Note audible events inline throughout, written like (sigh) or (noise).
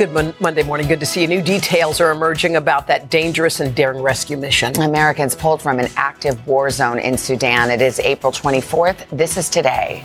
Good mon- Monday morning. Good to see you. New details are emerging about that dangerous and daring rescue mission. Americans pulled from an active war zone in Sudan. It is April 24th. This is today.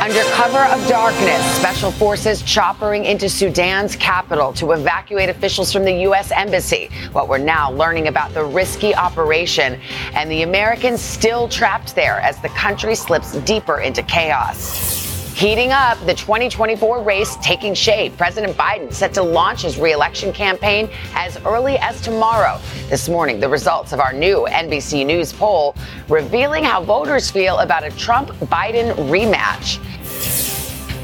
Under cover of darkness, special forces choppering into Sudan's capital to evacuate officials from the U.S. Embassy. What we're now learning about the risky operation and the Americans still trapped there as the country slips deeper into chaos. Heating up, the 2024 race taking shape. President Biden set to launch his reelection campaign as early as tomorrow. This morning, the results of our new NBC News poll revealing how voters feel about a Trump Biden rematch.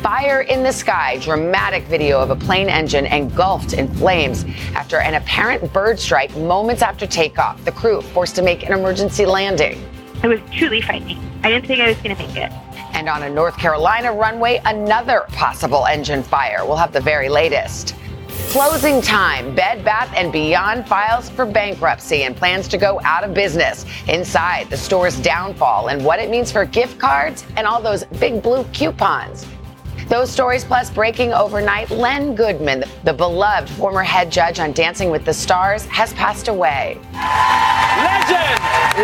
Fire in the sky, dramatic video of a plane engine engulfed in flames after an apparent bird strike moments after takeoff. The crew forced to make an emergency landing. It was truly frightening. I didn't think I was going to make it. And on a North Carolina runway, another possible engine fire. We'll have the very latest. Closing time. Bed Bath and Beyond files for bankruptcy and plans to go out of business. Inside, the store's downfall and what it means for gift cards and all those big blue coupons. Those stories plus breaking overnight. Len Goodman, the beloved former head judge on Dancing with the Stars, has passed away. Legend!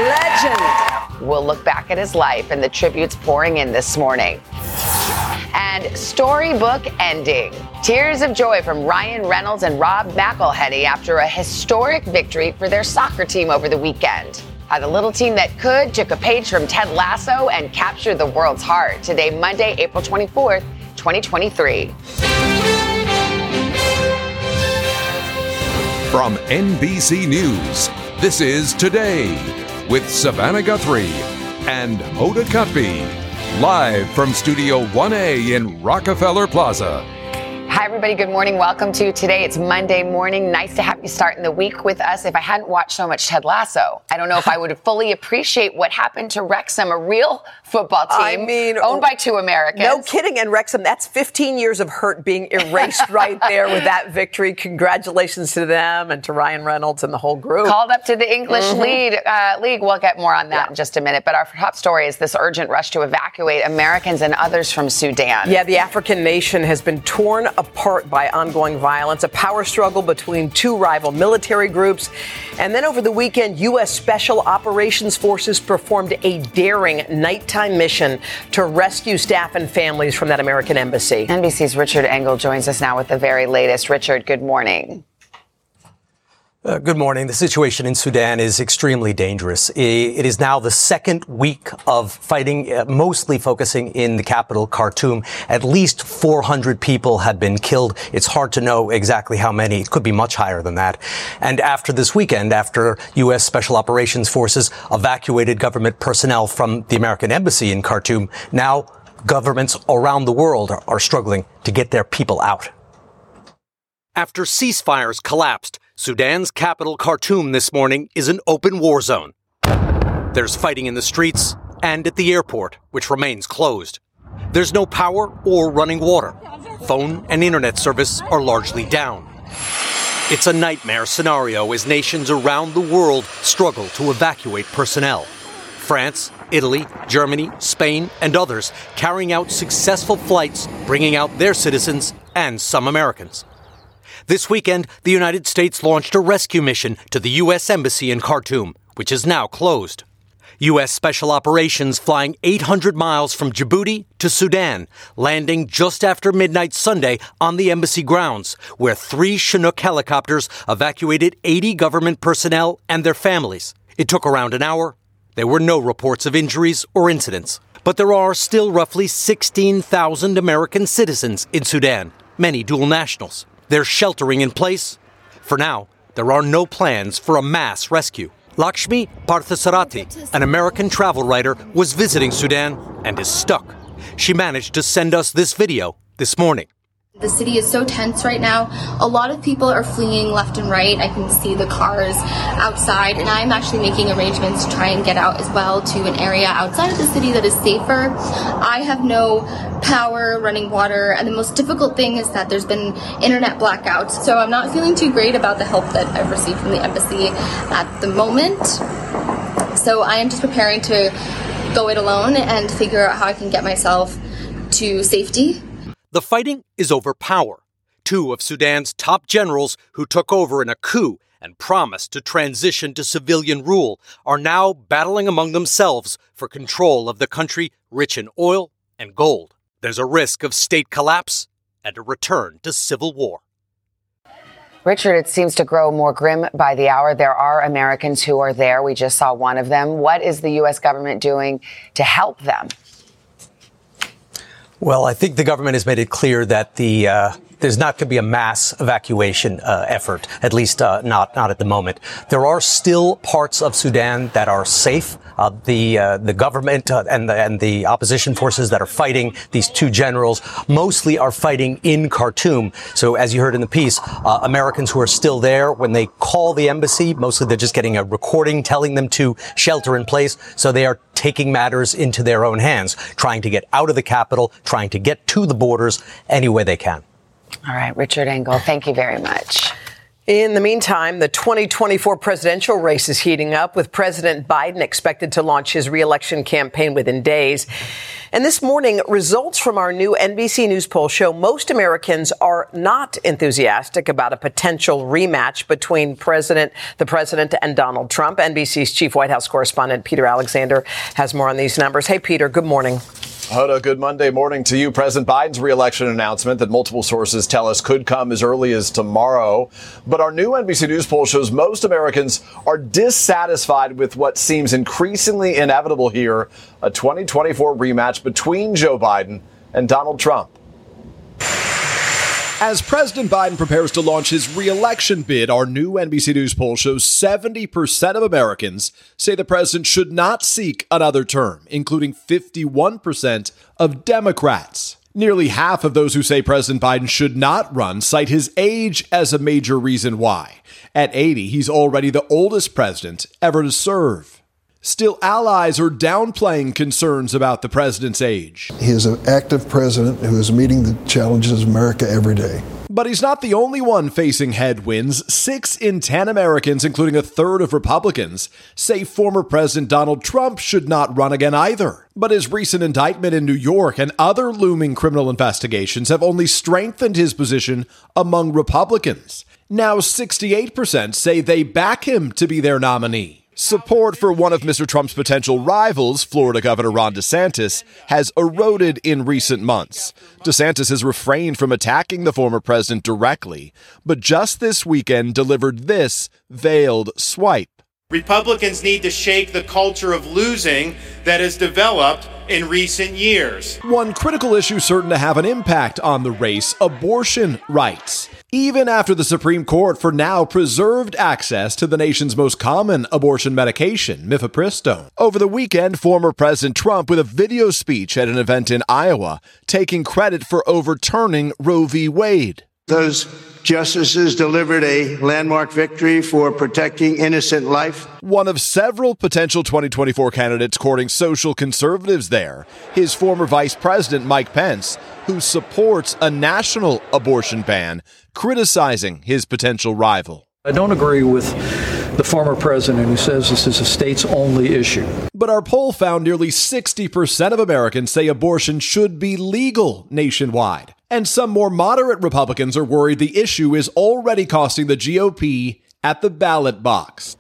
Legend! We'll look back at his life and the tributes pouring in this morning. And storybook ending. Tears of joy from Ryan Reynolds and Rob McElhenney after a historic victory for their soccer team over the weekend. How the little team that could took a page from Ted Lasso and captured the world's heart. Today, Monday, April 24th, 2023. From NBC News, this is Today with Savannah Guthrie and Hoda Kotb, live from Studio 1A in Rockefeller Plaza. Everybody. Good morning. Welcome to today. It's Monday morning. Nice to have you starting the week with us. If I hadn't watched so much Ted Lasso, I don't know if I would (laughs) fully appreciate what happened to Wrexham, a real football team I mean, owned by two Americans. No kidding. And Wrexham, that's 15 years of hurt being erased (laughs) right there with that victory. Congratulations to them and to Ryan Reynolds and the whole group. Called up to the English Mhm. lead, uh, league. We'll get more on that in just a minute. But our top story is this urgent rush to evacuate Americans and others from Sudan. Yeah, the African nation has been torn apart by ongoing violence, a power struggle between two rival military groups. And then over the weekend, U.S. Special Operations Forces performed a daring nighttime mission to rescue staff and families from that American embassy. NBC's Richard Engel joins us now with the very latest. Richard, good morning. Uh, good morning. The situation in Sudan is extremely dangerous. It is now the second week of fighting, uh, mostly focusing in the capital, Khartoum. At least 400 people have been killed. It's hard to know exactly how many. It could be much higher than that. And after this weekend, after U.S. Special Operations Forces evacuated government personnel from the American embassy in Khartoum, now governments around the world are, are struggling to get their people out. After ceasefires collapsed, Sudan's capital, Khartoum, this morning is an open war zone. There's fighting in the streets and at the airport, which remains closed. There's no power or running water. Phone and internet service are largely down. It's a nightmare scenario as nations around the world struggle to evacuate personnel. France, Italy, Germany, Spain, and others carrying out successful flights, bringing out their citizens and some Americans. This weekend, the United States launched a rescue mission to the U.S. Embassy in Khartoum, which is now closed. U.S. Special Operations flying 800 miles from Djibouti to Sudan, landing just after midnight Sunday on the embassy grounds, where three Chinook helicopters evacuated 80 government personnel and their families. It took around an hour. There were no reports of injuries or incidents. But there are still roughly 16,000 American citizens in Sudan, many dual nationals. They're sheltering in place. For now, there are no plans for a mass rescue. Lakshmi Parthasarati, an American travel writer, was visiting Sudan and is stuck. She managed to send us this video this morning. The city is so tense right now. A lot of people are fleeing left and right. I can see the cars outside, and I'm actually making arrangements to try and get out as well to an area outside of the city that is safer. I have no power, running water, and the most difficult thing is that there's been internet blackouts. So I'm not feeling too great about the help that I've received from the embassy at the moment. So I am just preparing to go it alone and figure out how I can get myself to safety. The fighting is over power. Two of Sudan's top generals who took over in a coup and promised to transition to civilian rule are now battling among themselves for control of the country rich in oil and gold. There's a risk of state collapse and a return to civil war. Richard, it seems to grow more grim by the hour. There are Americans who are there. We just saw one of them. What is the U.S. government doing to help them? Well, I think the government has made it clear that the uh, there's not going to be a mass evacuation uh, effort, at least uh, not not at the moment. There are still parts of Sudan that are safe. Uh, the uh, the government uh, and the and the opposition forces that are fighting these two generals mostly are fighting in Khartoum. So, as you heard in the piece, uh, Americans who are still there, when they call the embassy, mostly they're just getting a recording telling them to shelter in place. So they are taking matters into their own hands, trying to get out of the capital, trying to get to the borders any way they can. All right, Richard Engel, thank you very much. In the meantime, the 2024 presidential race is heating up with President Biden expected to launch his reelection campaign within days. And this morning, results from our new NBC News poll show most Americans are not enthusiastic about a potential rematch between President, the president and Donald Trump. NBC's chief White House correspondent Peter Alexander has more on these numbers. Hey, Peter, good morning. Hoda, good Monday morning to you. President Biden's reelection announcement that multiple sources tell us could come as early as tomorrow. But our new NBC News poll shows most Americans are dissatisfied with what seems increasingly inevitable here a 2024 rematch between Joe Biden and Donald Trump. As President Biden prepares to launch his reelection bid, our new NBC News poll shows 70% of Americans say the president should not seek another term, including 51% of Democrats. Nearly half of those who say President Biden should not run cite his age as a major reason why. At 80, he's already the oldest president ever to serve. Still, allies are downplaying concerns about the president's age. He is an active president who is meeting the challenges of America every day. But he's not the only one facing headwinds. Six in ten Americans, including a third of Republicans, say former President Donald Trump should not run again either. But his recent indictment in New York and other looming criminal investigations have only strengthened his position among Republicans. Now, 68% say they back him to be their nominee. Support for one of Mr. Trump's potential rivals, Florida Governor Ron DeSantis, has eroded in recent months. DeSantis has refrained from attacking the former president directly, but just this weekend delivered this veiled swipe. Republicans need to shake the culture of losing that has developed in recent years. One critical issue certain to have an impact on the race abortion rights. Even after the Supreme Court for now preserved access to the nation's most common abortion medication, mifepristone. Over the weekend, former President Trump, with a video speech at an event in Iowa, taking credit for overturning Roe v. Wade. Those justices delivered a landmark victory for protecting innocent life. One of several potential 2024 candidates courting social conservatives there, his former Vice President Mike Pence, who supports a national abortion ban, criticizing his potential rival. I don't agree with the former president who says this is a states only issue. But our poll found nearly 60% of Americans say abortion should be legal nationwide. And some more moderate Republicans are worried the issue is already costing the GOP at the ballot box.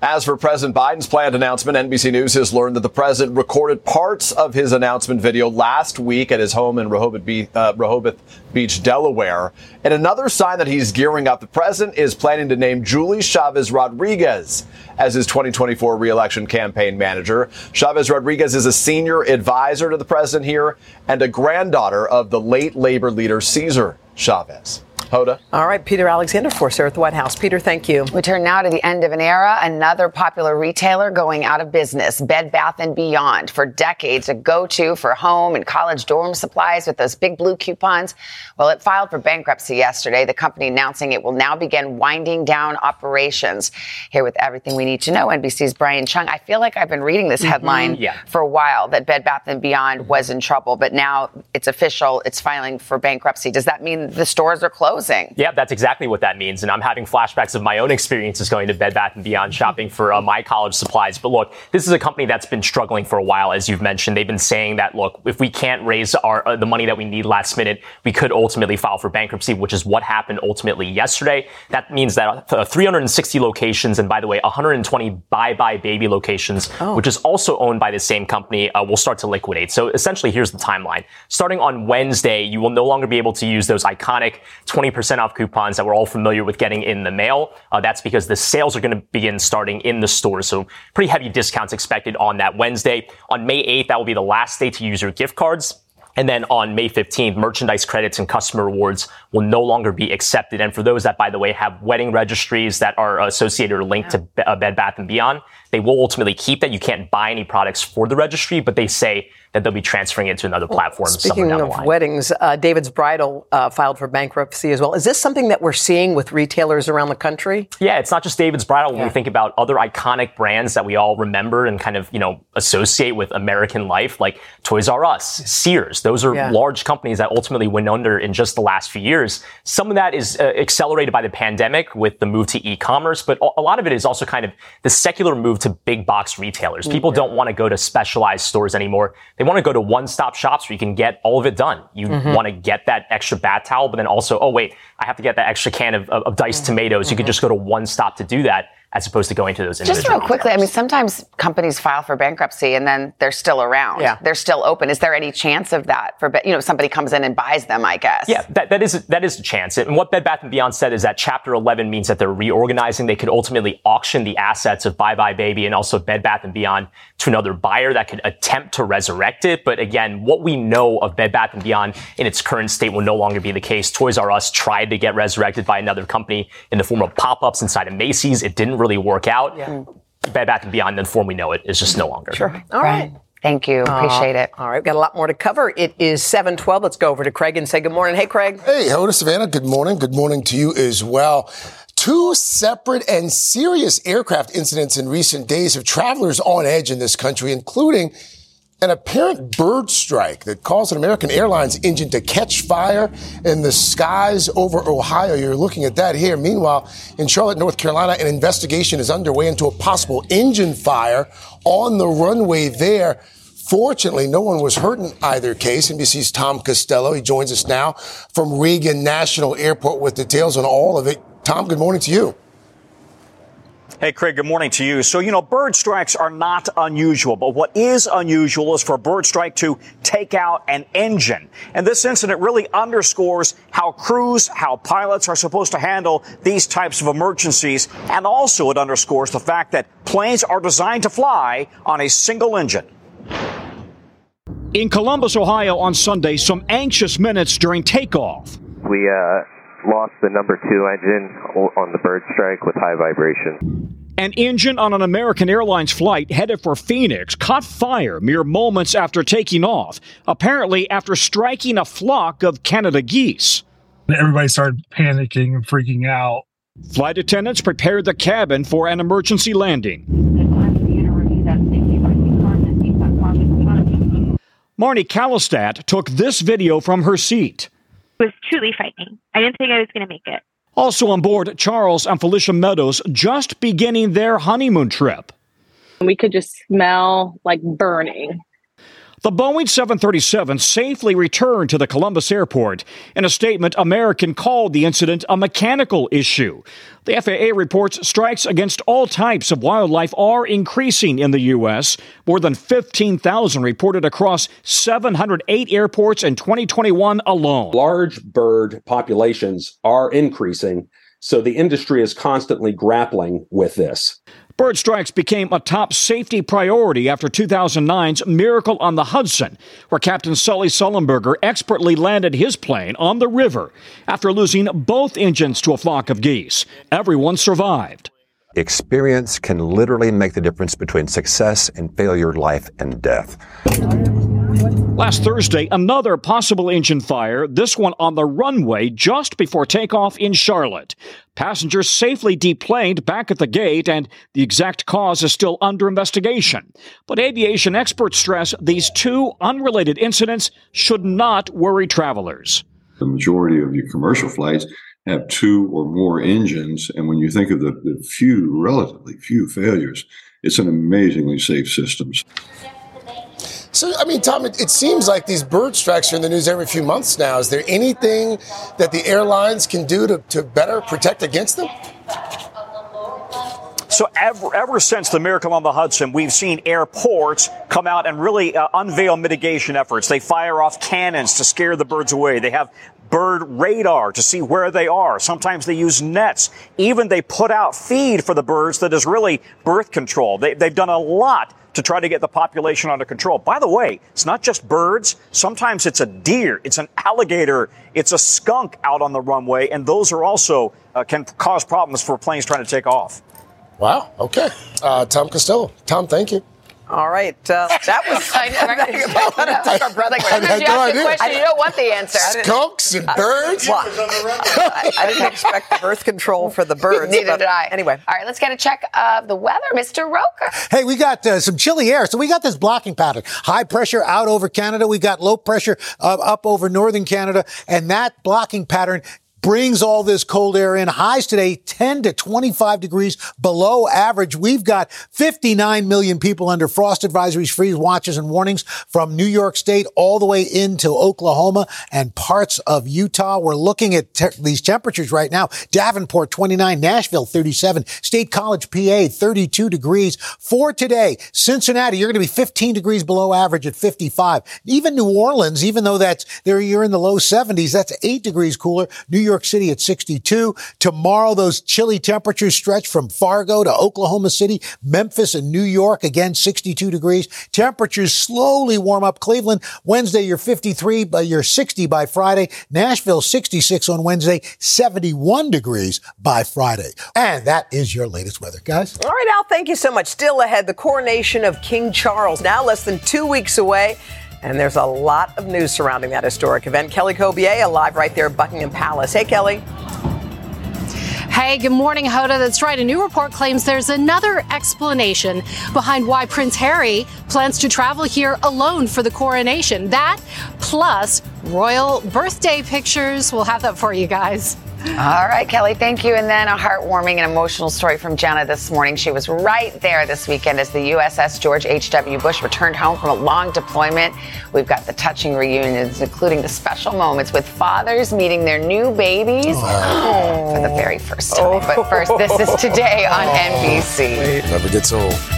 As for President Biden's planned announcement, NBC News has learned that the president recorded parts of his announcement video last week at his home in Rehoboth, Be- uh, Rehoboth Beach, Delaware. And another sign that he's gearing up, the president is planning to name Julie Chavez Rodriguez as his 2024 reelection campaign manager. Chavez Rodriguez is a senior advisor to the president here and a granddaughter of the late labor leader Cesar Chavez. Hoda. All right, Peter Alexander for us at the White House. Peter, thank you. We turn now to the end of an era. Another popular retailer going out of business, Bed Bath and Beyond. For decades, a go-to for home and college dorm supplies with those big blue coupons. Well, it filed for bankruptcy yesterday. The company announcing it will now begin winding down operations. Here with everything we need to know, NBC's Brian Cheung. I feel like I've been reading this headline Mm-hmm. Yeah. for a while that Bed Bath and Beyond was in trouble, but now it's official. It's filing for bankruptcy. Does that mean the stores are closed? Closing. Yeah, that's exactly what that means. And I'm having flashbacks of my own experiences going to Bed Bath & Beyond shopping for uh, my college supplies. But look, this is a company that's been struggling for a while, as you've mentioned. They've been saying that, look, if we can't raise our uh, the money that we need last minute, we could ultimately file for bankruptcy, which is what happened ultimately yesterday. That means that uh, 360 locations, and by the way, 120 buybuy BABY locations, oh. which is also owned by the same company, uh, will start to liquidate. So essentially, here's the timeline. Starting on Wednesday, you will no longer be able to use those iconic 20% off coupons that we're all familiar with getting in the mail. Uh, that's because the sales are going to begin starting in the stores. So pretty heavy discounts expected on that Wednesday. On May 8th, that will be the last day to use your gift cards. And then on May 15th, merchandise credits and customer rewards will no longer be accepted. And for those that, by the way, have wedding registries that are associated or linked yeah. to uh, Bed Bath and Beyond, they will ultimately keep that. You can't buy any products for the registry, but they say that they'll be transferring it to another platform. Well, speaking of weddings, uh, David's Bridal uh, filed for bankruptcy as well. Is this something that we're seeing with retailers around the country? Yeah, it's not just David's Bridal. When yeah. we think about other iconic brands that we all remember and kind of you know associate with American life, like Toys R Us, Sears, those are yeah. large companies that ultimately went under in just the last few years. Some of that is uh, accelerated by the pandemic with the move to e-commerce, but a lot of it is also kind of the secular move to big box retailers. People yeah. don't want to go to specialized stores anymore. They want to go to one-stop shops where you can get all of it done. You mm-hmm. want to get that extra bath towel, but then also, oh wait, I have to get that extra can of, of, of diced mm-hmm. tomatoes. Mm-hmm. You could just go to one stop to do that as opposed to going to those Just real quickly, I mean, sometimes companies file for bankruptcy and then they're still around. Yeah. They're still open. Is there any chance of that for, you know, somebody comes in and buys them, I guess? Yeah, that, that is, that is a chance. And what Bed Bath & Beyond said is that Chapter 11 means that they're reorganizing. They could ultimately auction the assets of buybuy BABY and also Bed Bath & Beyond to another buyer that could attempt to resurrect it. But again, what we know of Bed Bath & Beyond in its current state will no longer be the case. Toys R Us tried to get resurrected by another company in the form of pop-ups inside of Macy's. It didn't really work out. Yeah. Bed Bath and Beyond, the form we know it, is just no longer. Sure. All right. Thank you. Appreciate uh, it. All right. We've got a lot more to cover. It is 712. Let's go over to Craig and say good morning. Hey, Craig. Hey, hello, to Savannah. Good morning. Good morning to you as well. Two separate and serious aircraft incidents in recent days have travelers on edge in this country, including an apparent bird strike that caused an American Airlines engine to catch fire in the skies over Ohio. You're looking at that here. Meanwhile, in Charlotte, North Carolina, an investigation is underway into a possible engine fire on the runway there. Fortunately, no one was hurt in either case. NBC's Tom Costello, he joins us now from Reagan National Airport with details on all of it. Tom, good morning to you. Hey, Craig, good morning to you. So, you know, bird strikes are not unusual, but what is unusual is for a bird strike to take out an engine. And this incident really underscores how crews, how pilots are supposed to handle these types of emergencies. And also it underscores the fact that planes are designed to fly on a single engine. In Columbus, Ohio on Sunday, some anxious minutes during takeoff. We, uh, lost the number two engine on the bird strike with high vibration. An engine on an American Airlines flight headed for Phoenix caught fire mere moments after taking off, apparently after striking a flock of Canada geese. Everybody started panicking and freaking out. Flight attendants prepared the cabin for an emergency landing. Marnie Kallistat took this video from her seat was truly frightening. I didn't think I was going to make it. Also on board, Charles and Felicia Meadows just beginning their honeymoon trip. We could just smell like burning. The Boeing 737 safely returned to the Columbus airport. In a statement, American called the incident a mechanical issue. The FAA reports strikes against all types of wildlife are increasing in the U.S. More than 15,000 reported across 708 airports in 2021 alone. Large bird populations are increasing, so the industry is constantly grappling with this. Bird strikes became a top safety priority after 2009's Miracle on the Hudson, where Captain Sully Sullenberger expertly landed his plane on the river after losing both engines to a flock of geese. Everyone survived. Experience can literally make the difference between success and failure, life and death. Last Thursday, another possible engine fire, this one on the runway just before takeoff in Charlotte. Passengers safely deplaned back at the gate, and the exact cause is still under investigation. But aviation experts stress these two unrelated incidents should not worry travelers. The majority of your commercial flights, have two or more engines. And when you think of the, the few, relatively few failures, it's an amazingly safe system. So, I mean, Tom, it, it, seems like these bird strikes are in the news every few months now. Is there anything that the airlines can do to, to better protect against them? So ever, ever since the miracle on the Hudson, we've seen airports come out and really uh, unveil mitigation efforts. They fire off cannons to scare the birds away. They have bird radar to see where they are. Sometimes they use nets. Even they put out feed for the birds that is really birth control. They, they've done a lot to try to get the population under control. By the way, it's not just birds. Sometimes it's a deer, it's an alligator, it's a skunk out on the runway, and those are also uh, can cause problems for planes trying to take off. Wow. Okay. Uh, Tom Costello. Tom, thank you. All right. Uh, that was. (laughs) I know. Right? (laughs) I, our brother. Like, I, I, you ask a question, you don't want the answer. Skunks and birds. Well, (laughs) I, I, didn't expect the birth control for the birds. Neither did I. Anyway. All right. Let's get a check of the weather, Mr. Roker. Hey, we got uh, some chilly air. So we got this blocking pattern. High pressure out over Canada. We got low pressure uh, up over northern Canada, and that blocking pattern brings all this cold air in. Highs today, 10 to 25 degrees below average. We've got 59 million people under frost advisories, freeze watches and warnings from New York State all the way into Oklahoma and parts of Utah. We're looking at te- these temperatures right now. Davenport, 29, Nashville, 37, State College, PA, 32 degrees. For today, Cincinnati, you're going to be 15 degrees below average at 55. Even New Orleans, even though that's there, you're in the low 70s, that's 8 degrees cooler. New York City at 62. Tomorrow, those chilly temperatures stretch from Fargo to Oklahoma City, Memphis and New York, again, 62 degrees. Temperatures slowly warm up. Cleveland, Wednesday, you're 53, but you're 60 by Friday. Nashville, 66 on Wednesday, 71 degrees by Friday. And that is your latest weather, guys. All right, Al, thank you so much. Still ahead, the coronation of King Charles, now less than two weeks away. And there's a lot of news surrounding that historic event. Kelly Cobiella live right there at Buckingham Palace. Hey, Kelly. Hey, good morning, Hoda. That's right. A new report claims there's another explanation behind why Prince Harry plans to travel here alone for the coronation. That plus royal birthday pictures. We'll have that for you guys. All right, Kelly, thank you. And then a heartwarming and emotional story from Jenna this morning. She was right there this weekend as the USS George H.W. Bush returned home from a long deployment. We've got the touching reunions, including the special moments with fathers meeting their new babies oh. for the very first time. Oh. But first, this is (laughs) today on. NBC. Never gets old.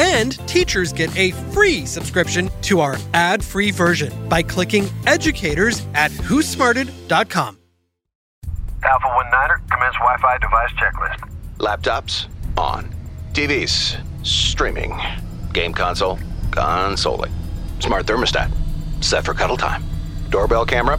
And teachers get a free subscription to our ad free version by clicking educators at whosmarted.com. Alpha 1 Niner, commence Wi Fi device checklist. Laptops, on. TVs, streaming. Game console, consoling. Smart thermostat, set for cuddle time. Doorbell camera,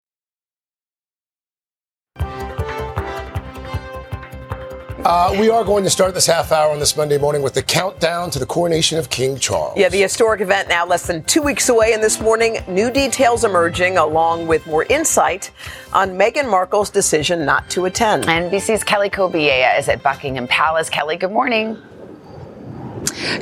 Uh, we are going to start this half hour on this Monday morning with the countdown to the coronation of King Charles. Yeah, the historic event now less than two weeks away, and this morning, new details emerging along with more insight on Meghan Markle's decision not to attend. NBC's Kelly Cobiella is at Buckingham Palace. Kelly, good morning.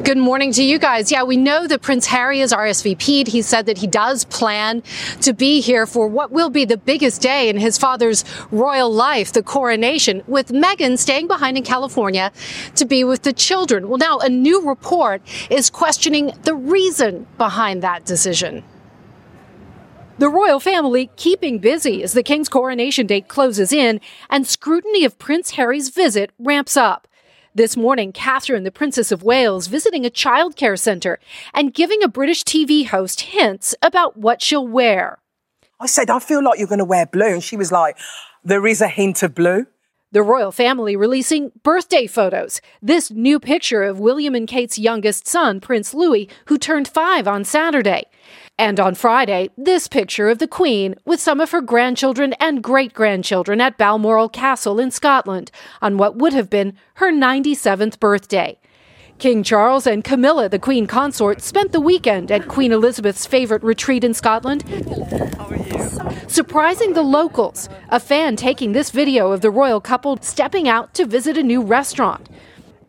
Good morning to you guys. Yeah, we know that Prince Harry is RSVP'd. He said that he does plan to be here for what will be the biggest day in his father's royal life, the coronation, with Meghan staying behind in California to be with the children. Well, now a new report is questioning the reason behind that decision. The royal family keeping busy as the king's coronation date closes in and scrutiny of Prince Harry's visit ramps up. This morning, Catherine, the Princess of Wales, visiting a childcare center and giving a British TV host hints about what she'll wear. I said, I feel like you're going to wear blue. And she was like, there is a hint of blue. The royal family releasing birthday photos. This new picture of William and Kate's youngest son, Prince Louis, who turned five on Saturday. And on Friday, this picture of the Queen with some of her grandchildren and great grandchildren at Balmoral Castle in Scotland on what would have been her 97th birthday. King Charles and Camilla, the Queen consort, spent the weekend at Queen Elizabeth's favorite retreat in Scotland, surprising the locals. A fan taking this video of the royal couple stepping out to visit a new restaurant.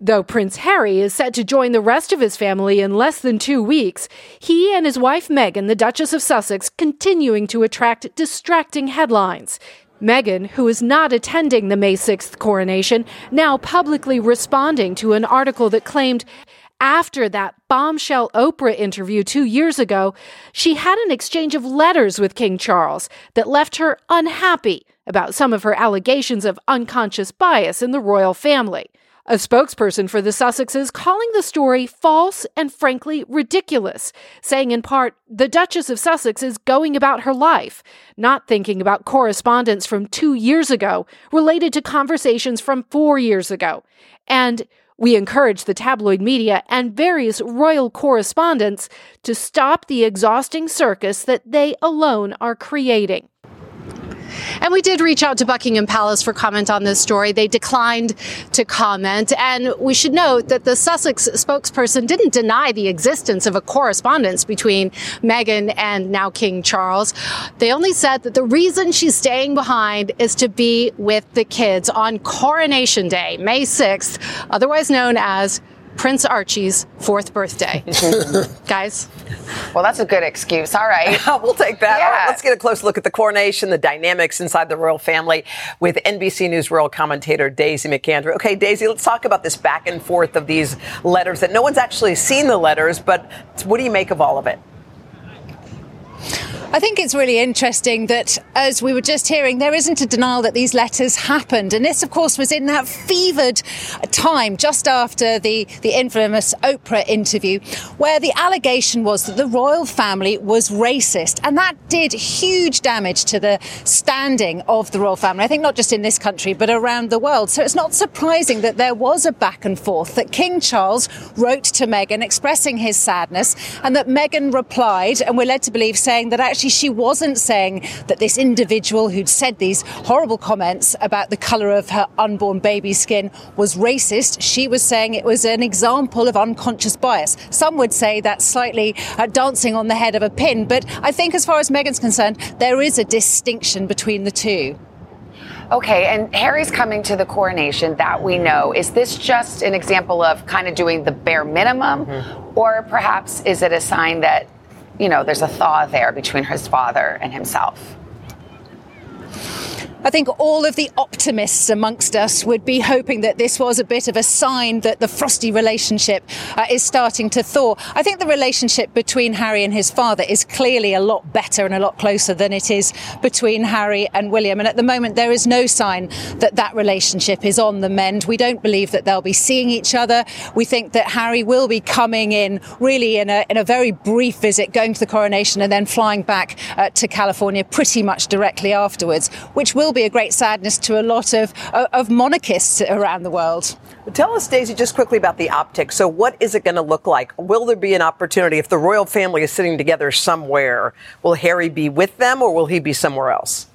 Though Prince Harry is set to join the rest of his family in less than two weeks, he and his wife Meghan, the Duchess of Sussex, continuing to attract distracting headlines. Meghan, who is not attending the May 6th coronation, now publicly responding to an article that claimed after that bombshell Oprah interview two years ago, she had an exchange of letters with King Charles that left her unhappy about some of her allegations of unconscious bias in the royal family. A spokesperson for the Sussexes calling the story false and frankly ridiculous, saying in part, the Duchess of Sussex is going about her life, not thinking about correspondence from two years ago related to conversations from four years ago. And we encourage the tabloid media and various royal correspondents to stop the exhausting circus that they alone are creating. And we did reach out to Buckingham Palace for comment on this story. They declined to comment. And we should note that the Sussex spokesperson didn't deny the existence of a correspondence between Meghan and now King Charles. They only said that the reason she's staying behind is to be with the kids on Coronation Day, May 6th, otherwise known as Prince Archie's fourth birthday. (laughs) Guys? Well, that's a good excuse. All right. (laughs) we'll take that. Yeah. All right, let's get a close look at the coronation, the dynamics inside the royal family with NBC News royal commentator Daisy McAndrew. Okay, Daisy, let's talk about this back and forth of these letters that no one's actually seen the letters, but what do you make of all of it? I think it's really interesting that, as we were just hearing, there isn't a denial that these letters happened. And this, of course, was in that fevered time just after the, the infamous Oprah interview, where the allegation was that the royal family was racist. And that did huge damage to the standing of the royal family. I think not just in this country, but around the world. So it's not surprising that there was a back and forth, that King Charles wrote to Meghan expressing his sadness, and that Meghan replied, and we're led to believe saying that actually she wasn't saying that this individual who'd said these horrible comments about the colour of her unborn baby's skin was racist. She was saying it was an example of unconscious bias. Some would say that's slightly uh, dancing on the head of a pin, but I think as far as Meghan's concerned, there is a distinction between the two. Okay, and Harry's coming to the coronation, that we know. Is this just an example of kind of doing the bare minimum? Mm-hmm. Or perhaps is it a sign that you know, there's a thaw there between his father and himself. I think all of the optimists amongst us would be hoping that this was a bit of a sign that the frosty relationship uh, is starting to thaw. I think the relationship between Harry and his father is clearly a lot better and a lot closer than it is between Harry and William. And at the moment, there is no sign that that relationship is on the mend. We don't believe that they'll be seeing each other. We think that Harry will be coming in really in a, in a very brief visit, going to the coronation and then flying back uh, to California pretty much directly afterwards, which will be a great sadness to a lot of, of monarchists around the world. Tell us, Daisy, just quickly about the optics. So, what is it going to look like? Will there be an opportunity if the royal family is sitting together somewhere? Will Harry be with them or will he be somewhere else?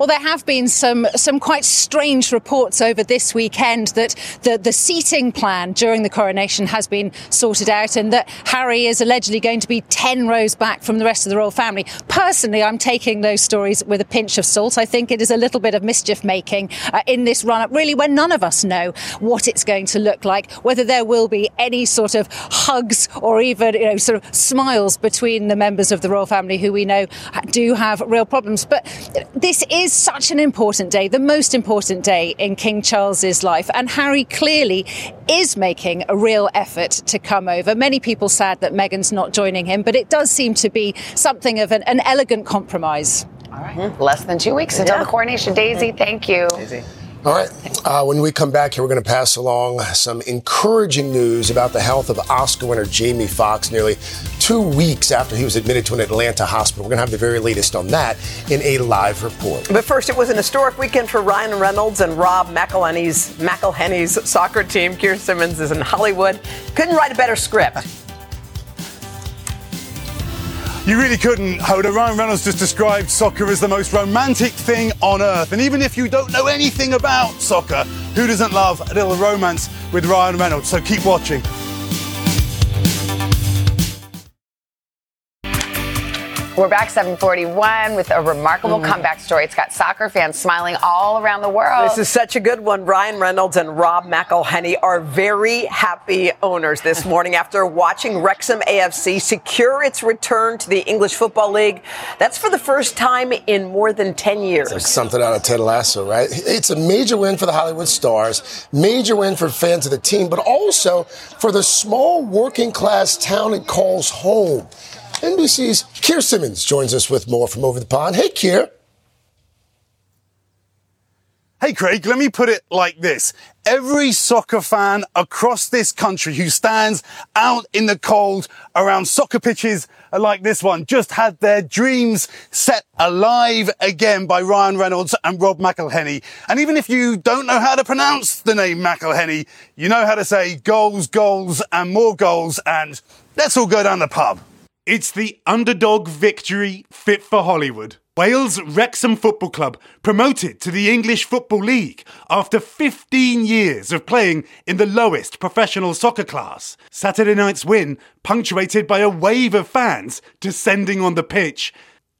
Well, there have been some some quite strange reports over this weekend that the, the seating plan during the coronation has been sorted out and that Harry is allegedly going to be 10 rows back from the rest of the royal family. Personally, I'm taking those stories with a pinch of salt. I think it is a little bit of mischief making uh, in this run up, really, when none of us know what it's going to look like, whether there will be any sort of hugs or even, you know, sort of smiles between the members of the royal family who we know do have real problems. But this is such an important day, the most important day in King Charles's life. And Harry clearly is making a real effort to come over. Many people sad that Meghan's not joining him, but it does seem to be something of an, an elegant compromise. All right. Less than two weeks until Yeah. the coronation. Daisy, thank you. Daisy. All right. Uh, when we come back here, we're going to pass along some encouraging news about the health of Oscar winner Jamie Foxx nearly two weeks after he was admitted to an Atlanta hospital. We're going to have the very latest on that in a live report. But first, it was an historic weekend for Ryan Reynolds and Rob McElhenney's, McElhenney's soccer team. Keir Simmons is in Hollywood. Couldn't write a better script. You really couldn't, Hoda. Ryan Reynolds just described soccer as the most romantic thing on earth. And even if you don't know anything about soccer, who doesn't love a little romance with Ryan Reynolds? So keep watching. We're back 741 with a remarkable Mm-hmm. comeback story. It's got soccer fans smiling all around the world. This is such a good one. Ryan Reynolds and Rob McElhenney are very happy owners this (laughs) morning after watching Wrexham AFC secure its return to the English Football League. That's for the first time in more than 10 years. Like something out of Ted Lasso, right? It's a major win for the Hollywood Stars, major win for fans of the team, but also for the small working class town it calls home. NBC's Keir Simmons joins us with more from over the pond. Hey, Keir. Hey, Craig, let me put it like this. Every soccer fan across this country who stands out in the cold around soccer pitches like this one just had their dreams set alive again by Ryan Reynolds and Rob McElhenney. And even if you don't know how to pronounce the name McElhenney, you know how to say goals, goals, and more goals. And let's all go down the pub. It's the underdog victory fit for Hollywood. Wales Wrexham Football Club promoted to the English Football League after 15 years of playing in the lowest professional soccer class. Saturday night's win punctuated by a wave of fans descending on the pitch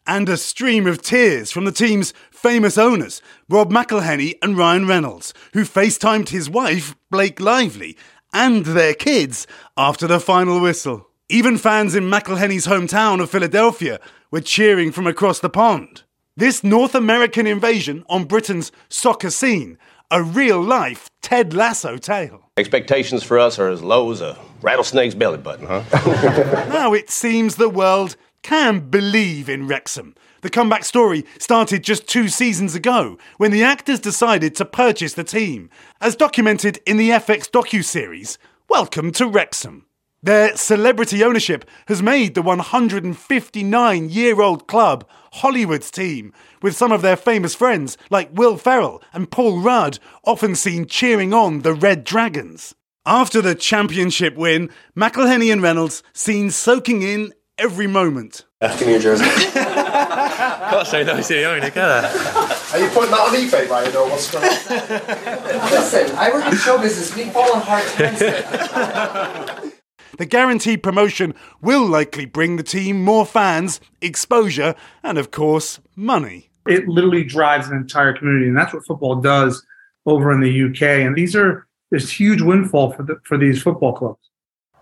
and a stream of tears from the team's famous owners, Rob McElhenney and Ryan Reynolds, who FaceTimed his wife, Blake Lively, and their kids after the final whistle. Even fans in McElhenney's hometown of Philadelphia were cheering from across the pond. This North American invasion on Britain's soccer scene, a real life Ted Lasso tale. Expectations for us are as low as a rattlesnake's belly button, huh? (laughs) now it seems the world can believe in Wrexham. The comeback story started just two seasons ago when the actors decided to purchase the team, as documented in the FX docu-series Welcome to Wrexham. Their celebrity ownership has made the 159 year old club Hollywood's team, with some of their famous friends like Will Ferrell and Paul Rudd often seen cheering on the Red Dragons. After the championship win, McElhenney and Reynolds seen soaking in every moment. After New your jersey. (laughs) Gosh, I know see own it, can Are you putting that on eBay, Ryan, or what's going on? Listen, I work in show business. We fall on hard times. (laughs) The guaranteed promotion will likely bring the team more fans, exposure, and of course, money. It literally drives an entire community, and that's what football does over in the UK. And these are this huge windfall for the, for these football clubs.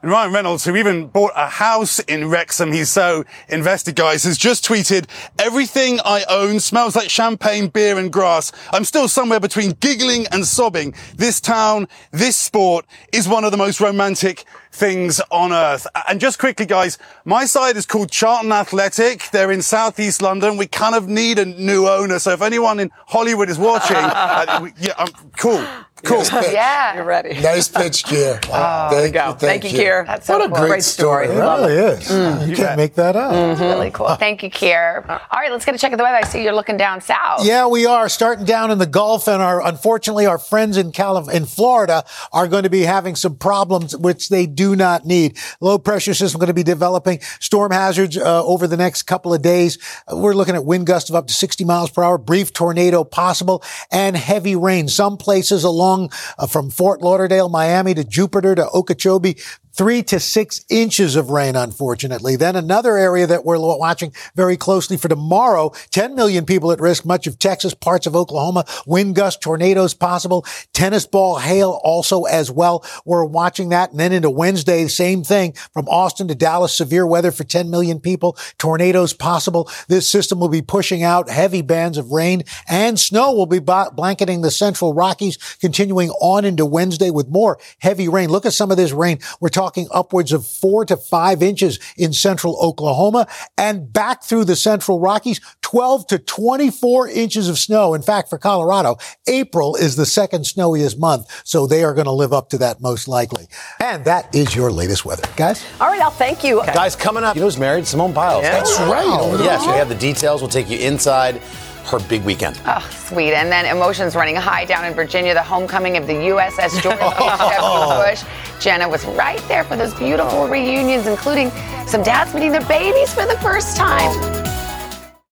And Ryan Reynolds, who even bought a house in Wrexham, he's so invested, guys, has just tweeted, everything I own smells like champagne, beer and grass. I'm still somewhere between giggling and sobbing. This town, this sport is one of the most romantic things on earth. And just quickly, guys, my side is called Charlton Athletic. They're in southeast London. We kind of need a new owner. So if anyone in Hollywood is watching, (laughs) uh, we- yeah, um, cool. Cool. yeah. You're ready. Nice pitch, Keir. Oh, there you go. Thank you, Keir. That's what so a cool. great, story. It Love really it. is. you can't make that up. Mm-hmm. Really cool. Thank you, Keir. All right, let's get a check of the weather. I see you're looking down south. Yeah, we are starting down in the Gulf, and our unfortunately our friends in Calif- in Florida are going to be having some problems which they do not need. Low pressure system going to be developing storm hazards uh, over the next couple of days. We're looking at wind gusts of up to 60 miles per hour, brief tornado possible, and heavy rain. Some places along uh, from Fort Lauderdale, Miami to Jupiter to Okeechobee three to six inches of rain, unfortunately. Then another area that we're watching very closely for tomorrow, 10 million people at risk, much of Texas, parts of Oklahoma, wind gusts, tornadoes possible, tennis ball hail also as well. We're watching that. And then into Wednesday, same thing from Austin to Dallas, severe weather for 10 million people, tornadoes possible. This system will be pushing out heavy bands of rain and snow will be blanketing the central Rockies, continuing on into Wednesday with more heavy rain. Look at some of this rain. We're talking upwards of four to five inches in central Oklahoma and back through the central Rockies 12 to 24 inches of snow. In fact, for Colorado, April is the second snowiest month, so they are going to live up to that most likely. And that is your latest weather, guys. All right, Al, thank you. Guys, coming up, you know who's married? Simone Biles. Yeah. That's right. Over the Yes, we have the details. We'll take you inside her big weekend. Oh, sweet. And then emotions running high down in Virginia, the homecoming of the USS George H.W. Bush. Jenna was right there for those beautiful reunions, including some dads meeting their babies for the first time. Oh.